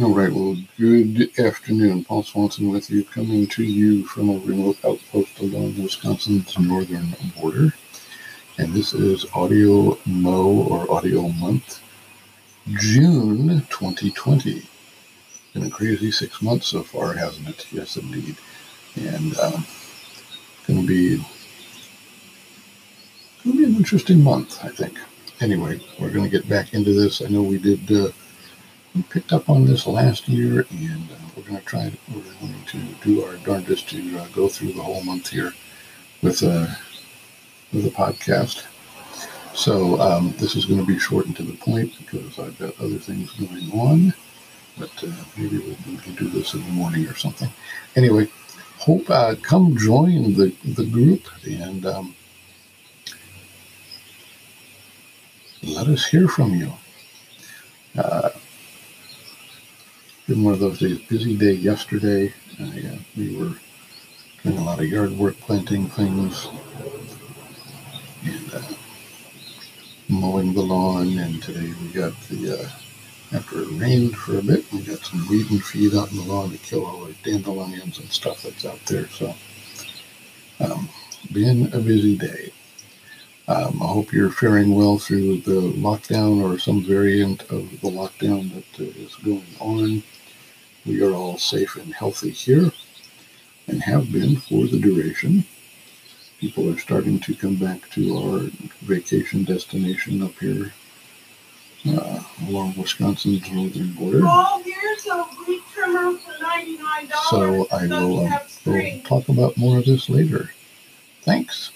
All right, well, good afternoon. Paul Swansen with you, coming to you from a remote outpost along Wisconsin's northern border. And this is AudioMo or Audio Month, June 2020. Been a crazy six months so far, hasn't it? Yes, indeed. And um, going to be going to be an interesting month, I think. Anyway, we're going to get back into this. I know we did. Uh, we picked up on this last year, and uh, we're going to try. We're going to do our darndest to uh, go through the whole month here with uh, with a podcast. So um, this is going to be short and to the point because I've got other things going on. But uh, maybe we can do this in the morning or something. Anyway, hope uh, come join the the group and um, let us hear from you. Uh, been one of those days, busy day yesterday. I, uh, we were doing a lot of yard work, planting things, and uh, mowing the lawn. And today we got the, uh, after it rained for a bit, we got some weed and feed out in the lawn to kill all the dandelions and stuff that's out there. So, um, been a busy day. Um, I hope you're faring well through the lockdown or some variant of the lockdown that uh, is going on. We are all safe and healthy here and have been for the duration. People are starting to come back to our vacation destination up here uh, along Wisconsin's northern border. Here's a weed trimmer for $99. So I will, uh, will talk about more of this later. Thanks.